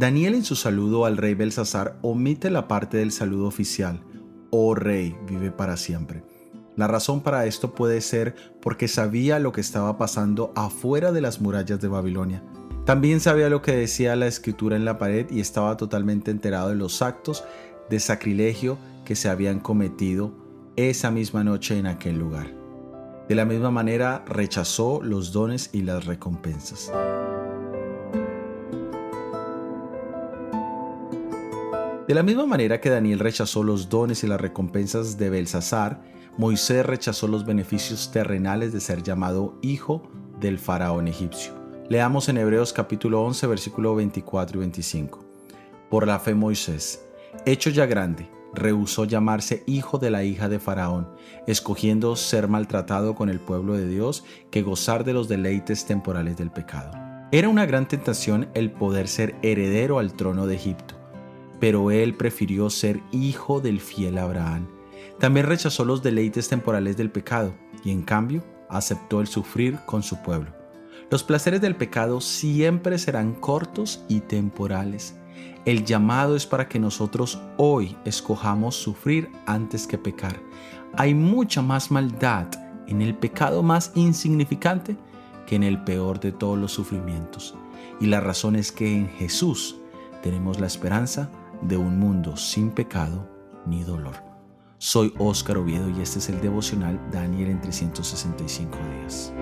Daniel en su saludo al rey Belsasar omite la parte del saludo oficial, oh rey, vive para siempre. La razón para esto puede ser porque sabía lo que estaba pasando afuera de las murallas de Babilonia. También sabía lo que decía la escritura en la pared y estaba totalmente enterado de los actos de sacrilegio que se habían cometido esa misma noche en aquel lugar. De la misma manera rechazó los dones y las recompensas. De la misma manera que Daniel rechazó los dones y las recompensas de Belsasar, Moisés rechazó los beneficios terrenales de ser llamado hijo del faraón egipcio. Leamos en Hebreos capítulo 11 versículo 24 y 25. Por la fe Moisés, hecho ya grande, rehusó llamarse hijo de la hija de Faraón, escogiendo ser maltratado con el pueblo de Dios que gozar de los deleites temporales del pecado. Era una gran tentación el poder ser heredero al trono de Egipto pero él prefirió ser hijo del fiel Abraham. También rechazó los deleites temporales del pecado y en cambio aceptó el sufrir con su pueblo. Los placeres del pecado siempre serán cortos y temporales. El llamado es para que nosotros hoy escojamos sufrir antes que pecar. Hay mucha más maldad en el pecado más insignificante que en el peor de todos los sufrimientos. Y la razón es que en Jesús tenemos la esperanza de un mundo sin pecado ni dolor. Soy Óscar Oviedo y este es el devocional Daniel en 365 días.